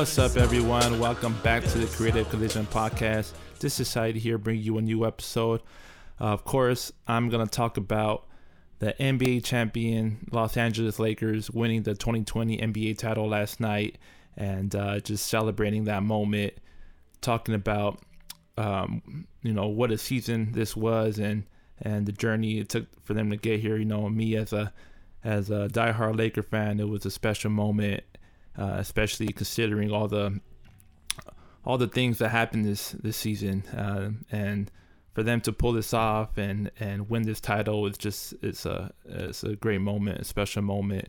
What's up, everyone? Welcome back to the Creative Collision Podcast. This is Said here, bringing you a new episode. Uh, of course, I'm going to talk about the NBA champion Los Angeles Lakers winning the 2020 NBA title last night and uh, just celebrating that moment, talking about um, you know what a season this was and and the journey it took for them to get here. You know, me as a as a diehard Laker fan, it was a special moment, uh, especially considering all the all the things that happened this this season, uh, and for them to pull this off and and win this title is just it's a it's a great moment, a special moment,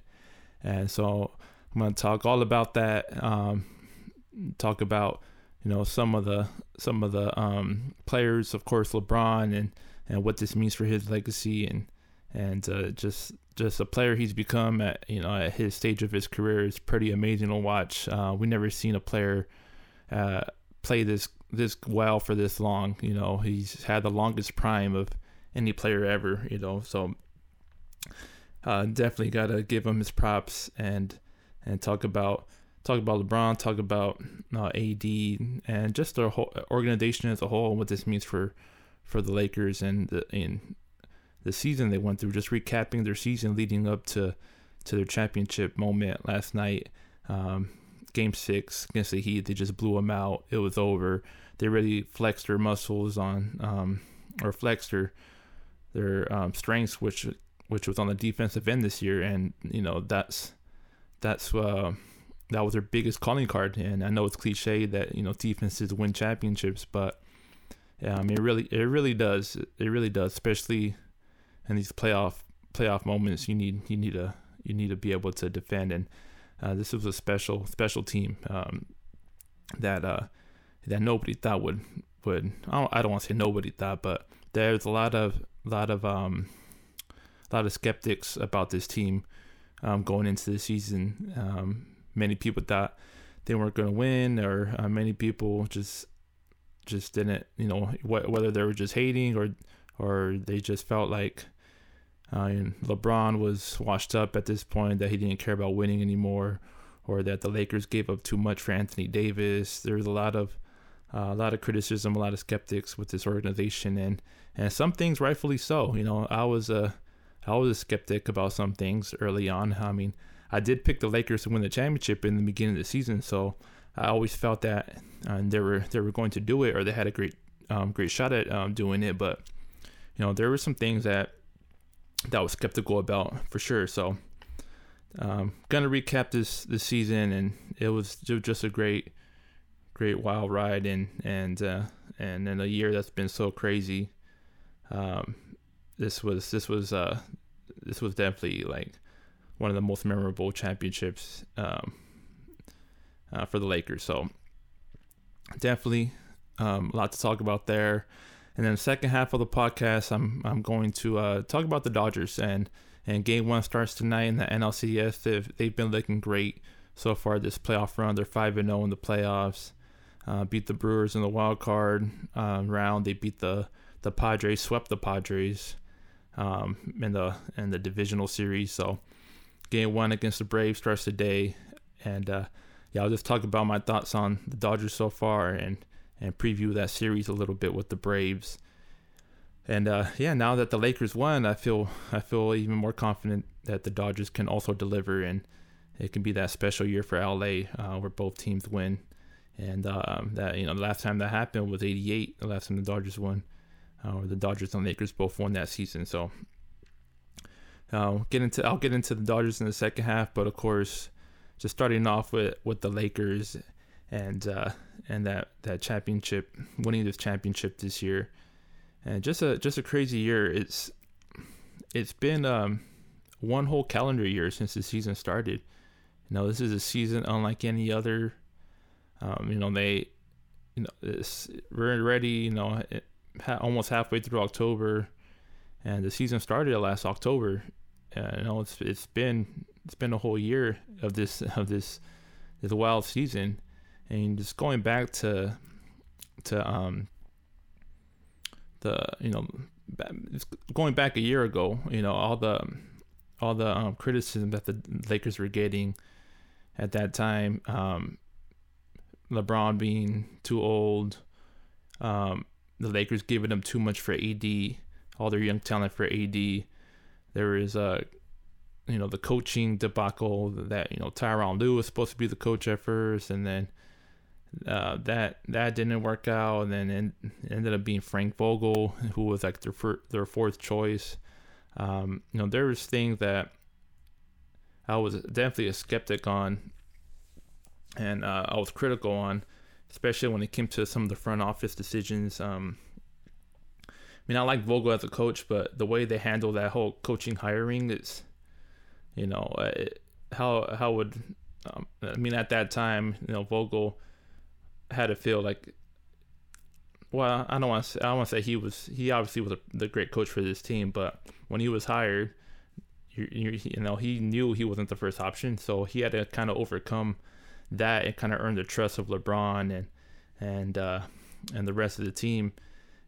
and so I'm gonna talk all about that. Um, talk about you know some of the some of the um, players, of course, LeBron and and what this means for his legacy and and uh, just just a player he's become at you know at his stage of his career is pretty amazing to watch. Uh, we never seen a player uh, play this this well for this long. You know, he's had the longest prime of any player ever. You know, so uh, definitely gotta give him his props and and talk about talk about LeBron, talk about uh, AD, and just the whole organization as a whole, and what this means for for the Lakers and the in the season they went through. Just recapping their season leading up to to their championship moment last night. Um, game six against the Heat, they just blew them out. It was over. They really flexed their muscles on, um, or flexed their their um, strengths, which which was on the defensive end this year, and you know that's that's uh, that was their biggest calling card. And I know it's cliche that you know defenses win championships, but yeah, mean it really it really does. It really does, especially in these playoff playoff moments. You need you need to you need to be able to defend, and uh, this was a special special team um, that uh, that nobody thought would would. I don't, I don't want to say nobody thought, but there's a lot of lot of um, a lot of skeptics about this team um, going into the season. Um, many people thought they weren't going to win, or uh, many people just just didn't, you know, wh- whether they were just hating or or they just felt like uh, LeBron was washed up at this point, that he didn't care about winning anymore, or that the Lakers gave up too much for Anthony Davis. There's a lot of uh, a lot of criticism, a lot of skeptics with this organization, and and some things rightfully so. You know, I was a I was a skeptic about some things early on. I mean, I did pick the Lakers to win the championship in the beginning of the season, so I always felt that uh, they were they were going to do it, or they had a great um, great shot at um, doing it. But you know, there were some things that that I was skeptical about for sure. So, um, gonna recap this this season, and it was just a great, great wild ride, and and uh, and in a year that's been so crazy. Um, this was this was uh, this was definitely like one of the most memorable championships um, uh, for the Lakers. So definitely um, a lot to talk about there. And then the second half of the podcast, I'm I'm going to uh, talk about the Dodgers and and Game One starts tonight in the NLCS. They've they've been looking great so far this playoff run. They're five and zero in the playoffs. Uh, beat the Brewers in the wild card um, round. They beat the the Padres, swept the Padres um, in the in the divisional series. So game one against the Braves starts today, and uh, yeah, I'll just talk about my thoughts on the Dodgers so far and and preview that series a little bit with the Braves. And uh, yeah, now that the Lakers won, I feel I feel even more confident that the Dodgers can also deliver, and it can be that special year for LA uh, where both teams win. And uh, that you know, the last time that happened was '88, the last time the Dodgers won, uh, or the Dodgers and Lakers both won that season. So uh, get into I'll get into the Dodgers in the second half, but of course, just starting off with with the Lakers and uh, and that that championship, winning this championship this year, and just a just a crazy year. It's it's been um, one whole calendar year since the season started. You know, this is a season unlike any other. Um, you know, they, you know, we're already, you know, almost halfway through October, and the season started last October. Uh, you know, it's it's been it's been a whole year of this of this this wild season, and just going back to to um the you know going back a year ago you know all the all the um, criticism that the Lakers were getting at that time um LeBron being too old, um, the Lakers giving them too much for AD, all their young talent for AD. There is a, you know, the coaching debacle that you know Tyronn Lue was supposed to be the coach at first, and then uh, that that didn't work out, and then it ended up being Frank Vogel, who was like their fir- their fourth choice. Um, you know, there was things that I was definitely a skeptic on, and uh, I was critical on, especially when it came to some of the front office decisions. Um, I mean, I like Vogel as a coach, but the way they handle that whole coaching hiring is, you know, uh, how how would um, I mean at that time, you know, Vogel had to feel like. Well, I don't want to. Say, I want to say he was. He obviously was a, the great coach for this team, but when he was hired, you, you, you know, he knew he wasn't the first option, so he had to kind of overcome that and kind of earn the trust of LeBron and and uh, and the rest of the team,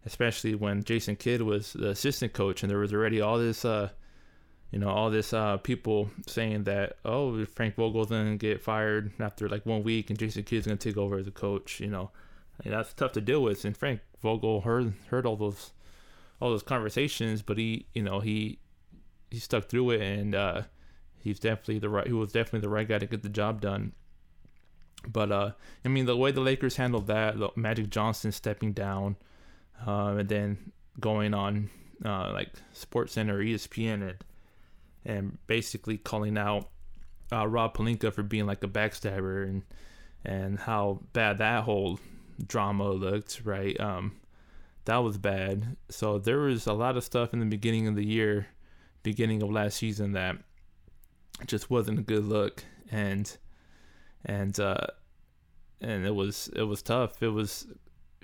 especially when Jason Kidd was the assistant coach, and there was already all this, uh, you know, all this uh, people saying that oh Frank Vogel's gonna get fired after like one week, and Jason Kidd's gonna take over as a coach. You know, and that's tough to deal with. And Frank Vogel heard heard all those all those conversations, but he you know he he stuck through it, and uh, he's definitely the right. He was definitely the right guy to get the job done. But uh, I mean, the way the Lakers handled that, Magic Johnson stepping down, uh, and then going on uh, like Sports Center, ESPN, and and basically calling out uh, Rob Pelinka for being like a backstabber, and and how bad that whole drama looked, right? Um, that was bad. So there was a lot of stuff in the beginning of the year beginning of last season that just wasn't a good look and and uh and it was it was tough it was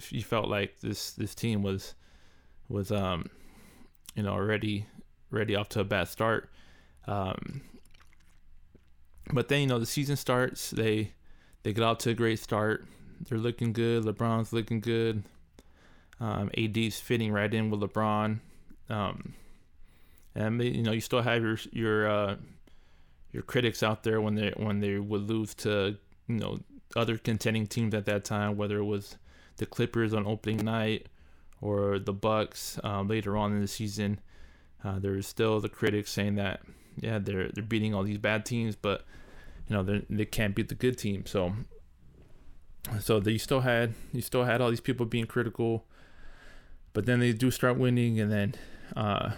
you felt like this this team was was um you know already ready off to a bad start um but then you know the season starts. They they get off to a great start. They're looking good. Lebron's looking good. Um ad's fitting right in with lebron. Um and you know you still have your your uh, your critics out there when they when they would lose to you know other contending teams at that time, whether it was the Clippers on opening night or the Bucks um, later on in the season. Uh, there's still the critics saying that yeah they're they're beating all these bad teams, but you know they they can't beat the good team. So so they still had you still had all these people being critical, but then they do start winning, and then uh,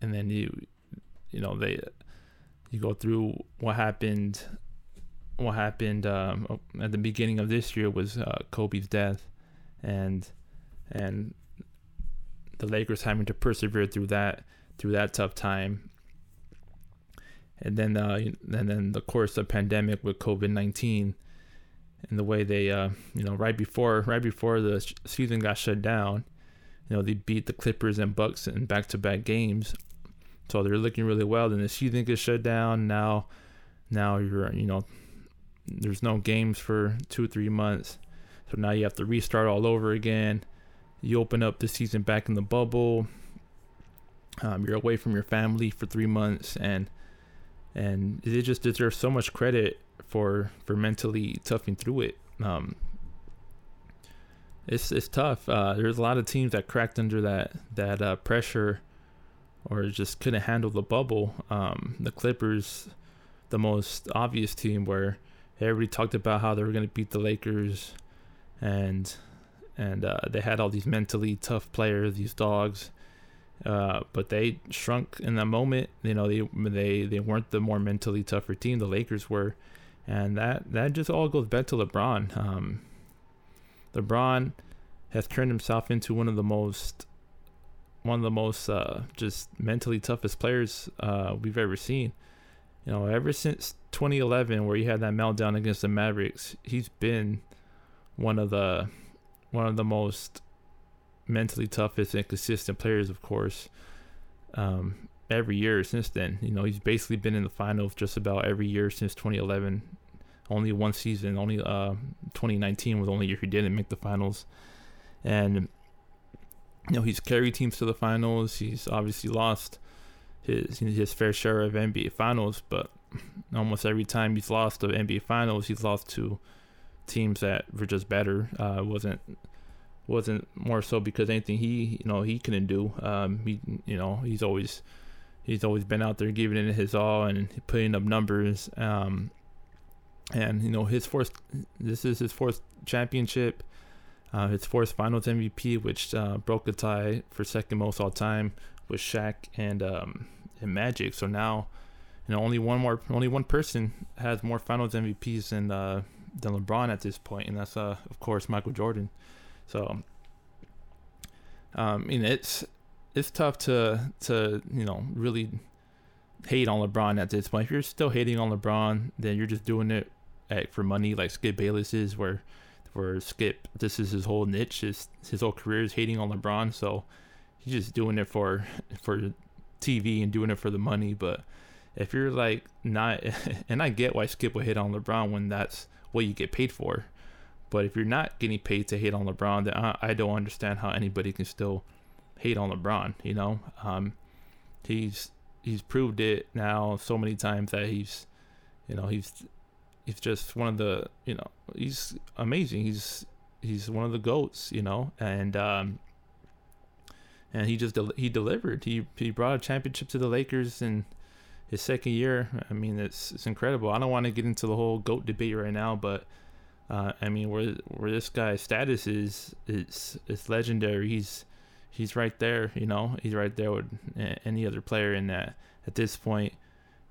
and then you you know they you go through what happened what happened um, at the beginning of this year was uh, Kobe's death and and the Lakers having to persevere through that through that tough time and then uh, and then the course of pandemic with COVID-19 and the way they uh, you know right before right before the season got shut down you know they beat the Clippers and Bucks in back-to-back games so they're looking really well. Then the season gets shut down. Now, now you're you know, there's no games for two three months. So now you have to restart all over again. You open up the season back in the bubble. Um, you're away from your family for three months, and and they just deserve so much credit for for mentally toughing through it. Um, it's it's tough. Uh, there's a lot of teams that cracked under that that uh, pressure or just couldn't handle the bubble. Um, the Clippers, the most obvious team where everybody talked about how they were going to beat the Lakers, and and uh, they had all these mentally tough players, these dogs. Uh, but they shrunk in that moment. You know, they they they weren't the more mentally tougher team. The Lakers were, and that that just all goes back to LeBron. Um, LeBron has turned himself into one of the most one of the most uh, just mentally toughest players uh, we've ever seen. You know, ever since 2011, where he had that meltdown against the Mavericks, he's been one of the one of the most mentally toughest and consistent players, of course. Um, every year since then, you know, he's basically been in the finals just about every year since 2011. Only one season, only uh, 2019 was the only year he didn't make the finals, and you know he's carried teams to the finals. He's obviously lost his his fair share of NBA finals, but almost every time he's lost the NBA finals, he's lost to teams that were just better. Uh, wasn't wasn't more so because anything he you know he couldn't do. Um, he you know he's always he's always been out there giving it his all and putting up numbers. Um, and you know his fourth this is his fourth championship, uh, his fourth Finals MVP, which uh, broke the tie for second most all time with Shaq and um, and Magic. So now, you know, only one more, only one person has more Finals MVPs than uh, than LeBron at this point, and that's uh, of course Michael Jordan. So, um, mean, it's it's tough to to you know really hate on LeBron at this point. If you're still hating on LeBron, then you're just doing it at, for money, like Skip Bayless is, where where Skip this is his whole niche, his his whole career is hating on LeBron. So he's just doing it for for TV and doing it for the money. But if you're like not, and I get why Skip would hit on LeBron when that's what you get paid for. But if you're not getting paid to hate on LeBron, then I, I don't understand how anybody can still hate on LeBron. You know, um, he's he's proved it now so many times that he's, you know, he's he's just one of the you know he's amazing. He's he's one of the goats. You know, and um, and he just he delivered. He he brought a championship to the Lakers in his second year. I mean, it's it's incredible. I don't want to get into the whole goat debate right now, but uh, I mean, where where this guy's status is is is legendary. He's he's right there. You know, he's right there with any other player in that. At this point,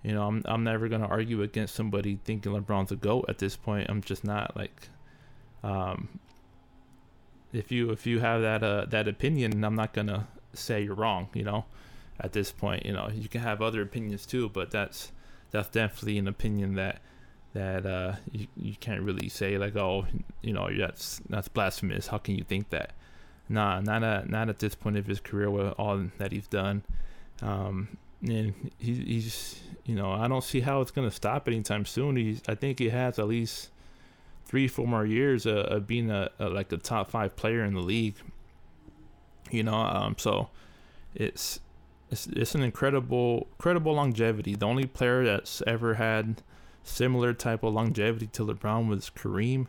you know, I'm I'm never gonna argue against somebody thinking LeBron's a goat. At this point, I'm just not like. Um, if you if you have that uh, that opinion, I'm not gonna say you're wrong. You know, at this point, you know, you can have other opinions too, but that's that's definitely an opinion that that uh, you you can't really say like, oh, you know, that's that's blasphemous. How can you think that? Nah, not at not at this point of his career with all that he's done. Um, and he, he's you know I don't see how it's gonna stop anytime soon. He's I think he has at least three, four more years of, of being a, a, like a top five player in the league. You know, um, so it's it's it's an incredible incredible longevity. The only player that's ever had similar type of longevity to LeBron was Kareem,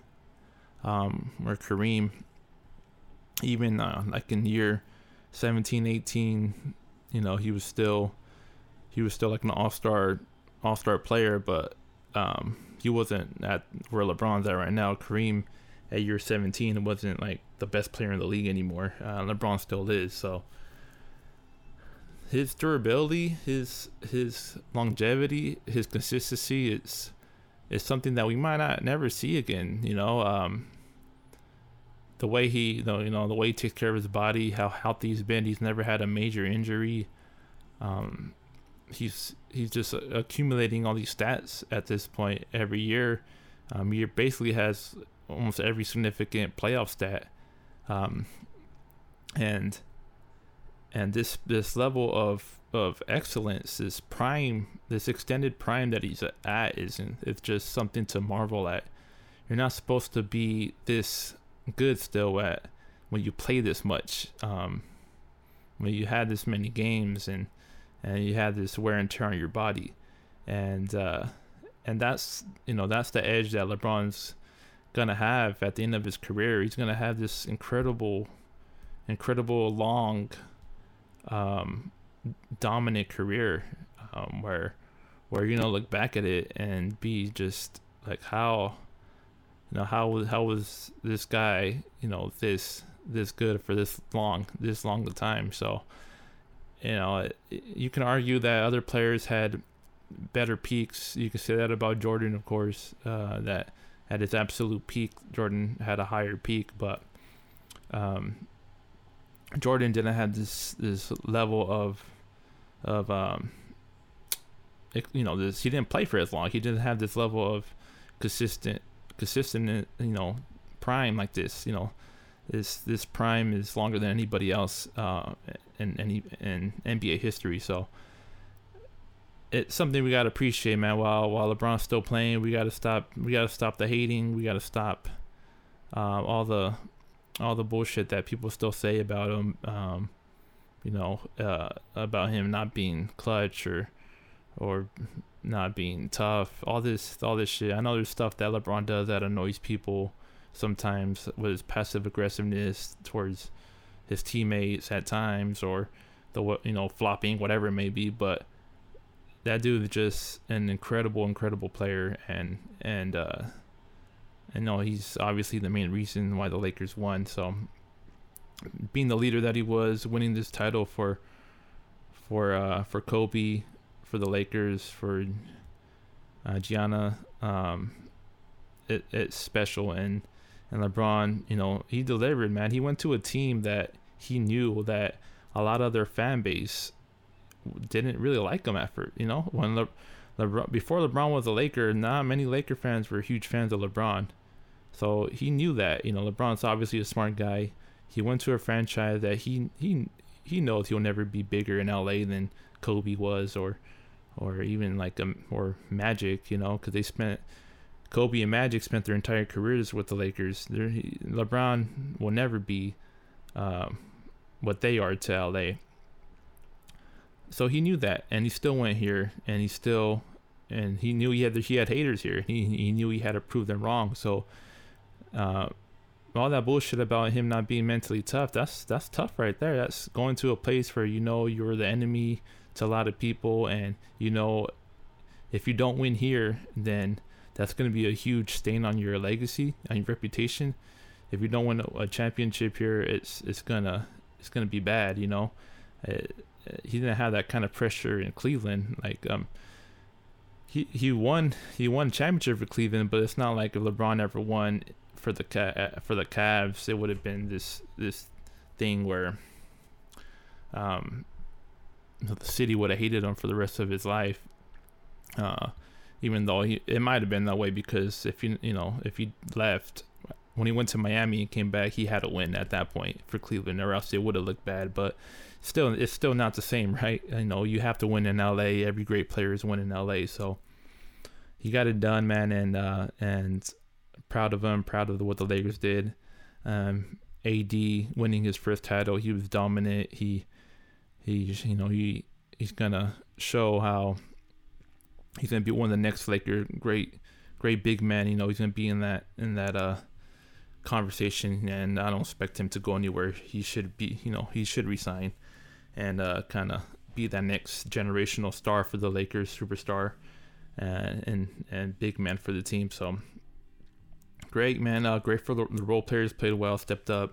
um, or Kareem. Even uh, like in year 17, 18, you know, he was still he was still like an all star all star player, but um, he wasn't at where LeBron's at right now. Kareem at year 17 wasn't like the best player in the league anymore. Uh, LeBron still is. So his durability, his his longevity, his consistency is is something that we might not never see again. You know, um, the way he, you know, you know, the way he takes care of his body, how healthy he's been. He's never had a major injury. Um, he's he's just accumulating all these stats at this point every year. Um, he basically has almost every significant playoff stat, um, and and this this level of of excellence, this prime, this extended prime that he's at, is it's just something to marvel at. You're not supposed to be this good still at when you play this much, um, when you had this many games and and you have this wear and tear on your body, and uh, and that's you know that's the edge that LeBron's gonna have at the end of his career. He's gonna have this incredible, incredible long, um, dominant career, um, where where you know look back at it and be just like how you know how was how was this guy you know this this good for this long this long the time so you know, you can argue that other players had better peaks. You can say that about Jordan, of course, uh, that at his absolute peak, Jordan had a higher peak, but um, Jordan didn't have this this level of of um, you know this. He didn't play for as long. He didn't have this level of consistent consistent you know prime like this. You know, this this prime is longer than anybody else uh, in any in NBA history. So it's something we gotta appreciate, man. While while LeBron's still playing, we gotta stop. We gotta stop the hating. We gotta stop uh, all the all the bullshit that people still say about him. Um, you know, uh, about him not being clutch or or not being tough. All this all this shit. I know there's stuff that LeBron does that annoys people sometimes with his passive aggressiveness towards his teammates at times or the you know flopping whatever it may be, but that dude is just an incredible incredible player and and uh and no he's obviously the main reason why the Lakers won. So being the leader that he was, winning this title for for uh, for Kobe, for the Lakers, for uh, Gianna, um, it, it's special. And and LeBron, you know, he delivered. Man, he went to a team that he knew that a lot of their fan base didn't really like him at first. You know, when Le- LeBron before LeBron was a Laker, not many Laker fans were huge fans of LeBron. So he knew that. You know, LeBron's obviously a smart guy. He went to a franchise that he he he knows he'll never be bigger in LA than Kobe was, or or even like um or Magic, you know, because they spent Kobe and Magic spent their entire careers with the Lakers. They're, LeBron will never be um, what they are to LA. So he knew that, and he still went here, and he still, and he knew he had he had haters here. He he knew he had to prove them wrong. So. Uh, all that bullshit about him not being mentally tough that's that's tough right there. That's going to a place where you know you're the enemy to a lot of people and you know if you don't win here then that's going to be a huge stain on your legacy on your reputation. If you don't win a, championship here it's it's gonna it's gonna be bad you know? It, uh, uh, he didn't have that kind of pressure in Cleveland like um he he won he won championship for Cleveland but it's not like if LeBron ever won for the uh, for the Cavs, it would have been this this thing where um, the city would have hated him for the rest of his life. Uh, even though he, it might have been that way because if you you know if he left when he went to Miami and came back, he had to win at that point for Cleveland, or else it would have looked bad. But still, it's still not the same, right? You know, you have to win in LA. Every great player is winning in LA, so he got it done, man. And uh, and proud of him, proud of what the Lakers did. Um, AD winning his first title, he was dominant. He he's you know he he's gonna show how he's gonna be one of the next Laker great great big men. You know he's gonna be in that in that uh conversation, and I don't expect him to go anywhere. He should be you know he should resign and uh, kind of be that next generational star for the Lakers, superstar, and and and big man for the team. So great, man. Uh, great for the, the, role players. Played well, stepped up.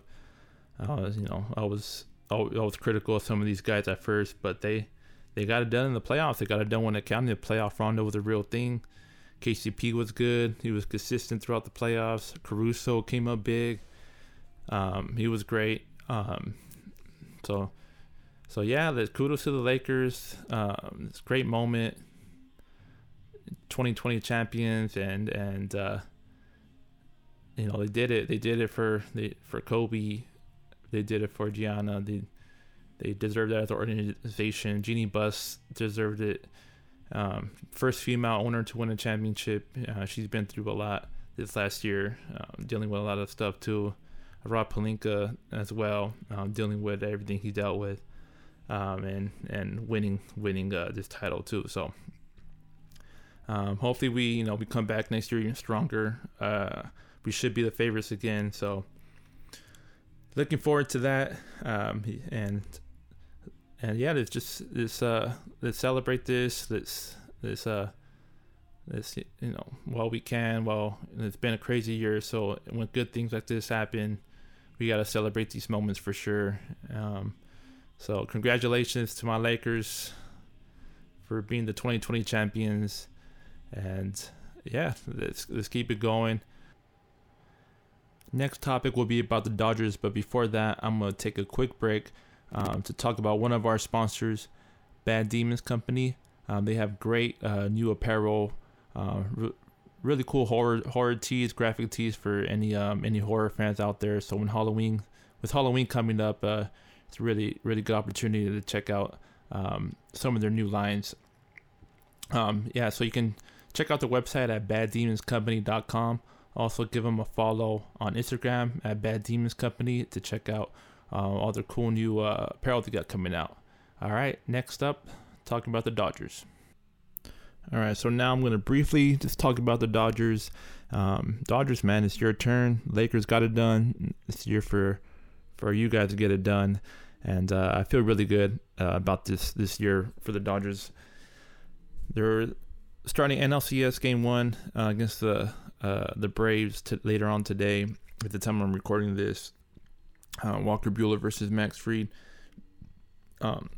Uh, you know, I was I was critical of some of these guys at first, but they they got it done in the playoffs. They got it done when it counted. The playoff Rondo was a real thing. KCP was good. He was consistent throughout the playoffs. Caruso came up big. Um, he was great. Um, so, so yeah, the kudos to the Lakers. Um, it's a great moment. 2020 champions and and uh, you know they did it. They did it for for Kobe. They did it for Gianna. They they deserved that as an organization. Jeanie Buss deserved it. Um, first female owner to win a championship. Uh, she's been through a lot this last year, uh, dealing with a lot of stuff too. Rob Pelinka as well, um, dealing with everything he dealt with, um, and and winning winning uh, this title too. So um, hopefully we you know we come back next year even stronger. Uh, we should be the favorites again. So looking forward to that. Um, and and yeah, let's just let's uh let's celebrate this. Let's let's uh let's you know while we can. While it's been a crazy year, so when good things like this happen, we gotta celebrate these moments for sure. Um, so congratulations to my Lakers for being the 2020 champions, and yeah, let's let's keep it going. Next topic will be about the Dodgers, but before that, I'm going to take a quick break um, to talk about one of our sponsors, Bad Demons Company. Um, they have great uh, new apparel, uh, re- really cool horror horror tees, graphic tees for any um, any horror fans out there. So when Halloween, with Halloween coming up, uh, it's a really really good opportunity to check out um, some of their new lines. Um, yeah, so you can check out the website at baddemonscompany.com. Also, give them a follow on Instagram at Bad Demons Company to check out uh, all their cool new uh, apparel they got coming out. All right, next up, talking about the Dodgers. All right, so now I'm going to briefly just talk about the Dodgers. Um, Dodgers, man, it's your turn. Lakers got it done. It's year for for you guys to get it done, and uh, I feel really good uh, about this this year for the Dodgers. They're starting NLCS Game One uh, against the uh, the Braves later on today. At the time I'm recording this, uh, Walker Buehler versus Max Fried. Um,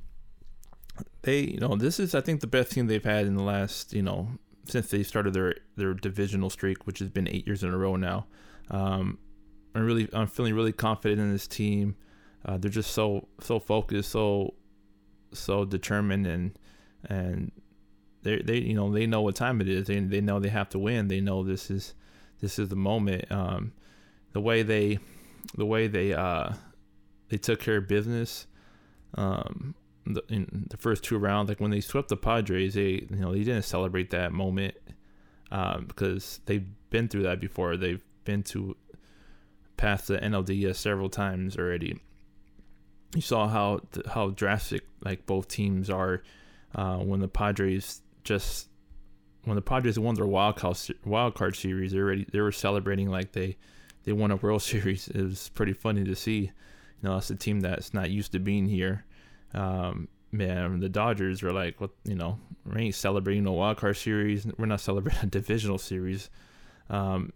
they, you know, this is I think the best team they've had in the last, you know, since they started their their divisional streak, which has been eight years in a row now. Um, I'm really, I'm feeling really confident in this team. Uh, they're just so so focused, so so determined, and and they they you know they know what time it is. They they know they have to win. They know this is this is the moment. Um, the way they the way they uh they took care of business. Um, the, in the first two rounds, like when they swept the Padres, they you know they didn't celebrate that moment um, because they've been through that before. They've been to past the NLDS several times already. You saw how how drastic like both teams are uh, when the Padres just when the Padres won their wild card wild card series. They already they were celebrating like they they won a World Series. It was pretty funny to see. You know, it's a team that's not used to being here um, man, the Dodgers are like, what you know, we ain't celebrating a wild card series. We're not celebrating a divisional series. Um,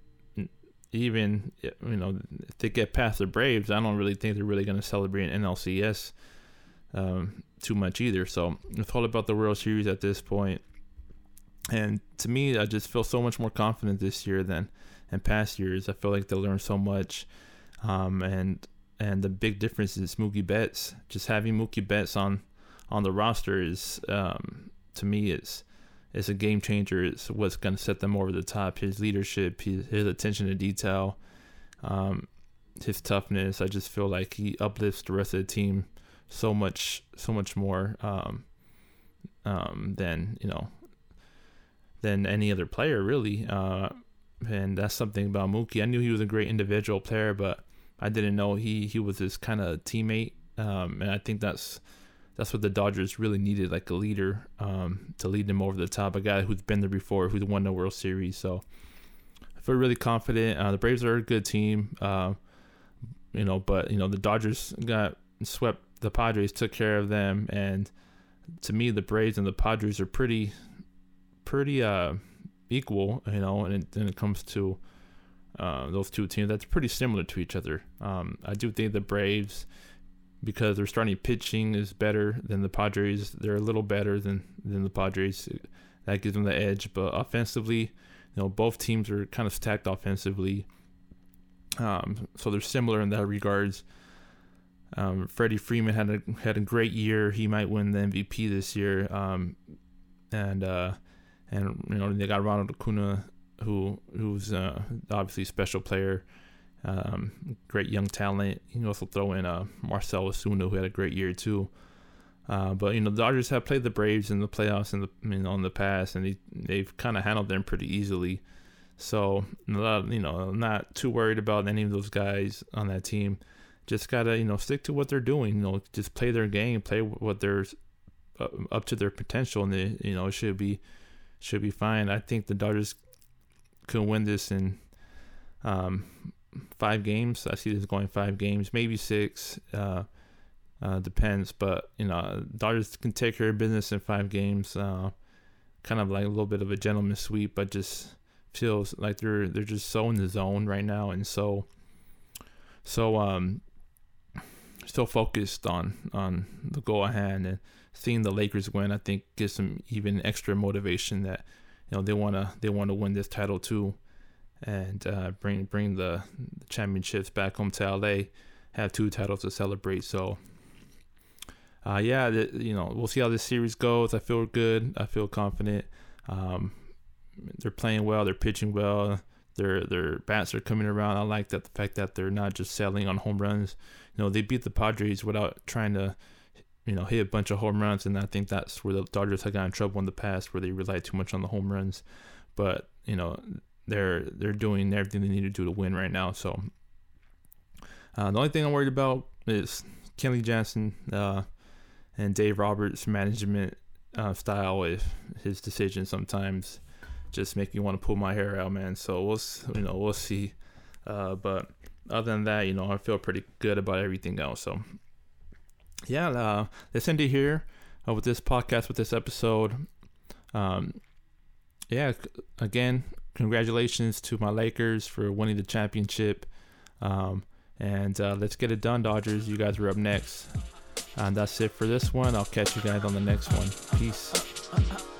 even you know, if they get past the Braves, I don't really think they're really going to celebrate an NLCS um, too much either. So it's all about the World Series at this point. And to me, I just feel so much more confident this year than in past years. I feel like they learned so much, um, and and the big difference is Mookie Betts. Just having Mookie Betts on on the roster is um, to me is is a game changer. It's what's going to set them over the top. His leadership, his, his attention to detail, um, his toughness. I just feel like he uplifts the rest of the team so much, so much more um, um, than you know than any other player really. Uh, and that's something about Mookie. I knew he was a great individual player, but I didn't know he he was this kind of teammate, um, and I think that's that's what the Dodgers really needed, like a leader um, to lead them over the top, a guy who's been there before, who's won the World Series. So I feel really confident. Uh, the Braves are a good team, uh, you know, but you know the Dodgers got swept. The Padres took care of them, and to me, the Braves and the Padres are pretty, pretty uh, equal, you know, and it, when it comes to uh, those two teams. That's pretty similar to each other. Um, I do think the Braves, because their starting pitching is better than the Padres, they're a little better than than the Padres. That gives them the edge. But offensively, you know, both teams are kind of stacked offensively. Um, so they're similar in that regards. Um, Freddie Freeman had a had a great year. He might win the MVP this year. Um, and uh, and you know they got Ronald Acuna who who's uh, obviously a special player, um, great young talent. You can also throw in uh, Marcell Ozuna, who had a great year too. Uh, but you know, the Dodgers have played the Braves in the playoffs in the you know in the past, and they they've kind of handled them pretty easily. So you know, not too worried about any of those guys on that team. Just gotta you know stick to what they're doing. You know, just play their game, play what they're uh, up to their potential, and they you know should be should be fine. I think the Dodgers could win this in um, five games. I see this going five games, maybe six. Uh, uh, depends, but you know, Dodgers can take care of business in five games. Uh, kind of like a little bit of a gentleman sweep, but just feels like they're they're just so in the zone right now, and so so um so focused on on the goal at hand and seeing the Lakers win. I think gives them even extra motivation that you know they wanna they wanna win this title too, and uh, bring bring the, championships back home to LA, have two titles to celebrate. So. Uh, yeah, you know, we'll see how this series goes. I feel good. I feel confident. Um, they're playing well. They're pitching well. Their their bats are coming around. I like that the fact that they're not just settling on home runs. You know, they beat the Padres without trying to you know, hit a bunch of home runs, and I think that's where the Dodgers have gotten in trouble in the past, where they relied too much on the home runs. But you know, they're they're doing everything they need to do to win right now. So uh, the only thing I'm worried about is Kenley Jansen uh, and Dave Roberts' management. uh, style with his decisions sometimes just make me want to pull my hair out, man. So we'll you know we'll see. Uh, but other than that, you know, I feel pretty good about everything else. So yeah, uh, let's end it here uh, with this podcast with this episode. Um, yeah, again, congratulations to my Lakers for winning the championship. Um, and uh, let's get it done, Dodgers. You guys are up next. And that's it for this one. I'll catch you guys on the next one. Peace.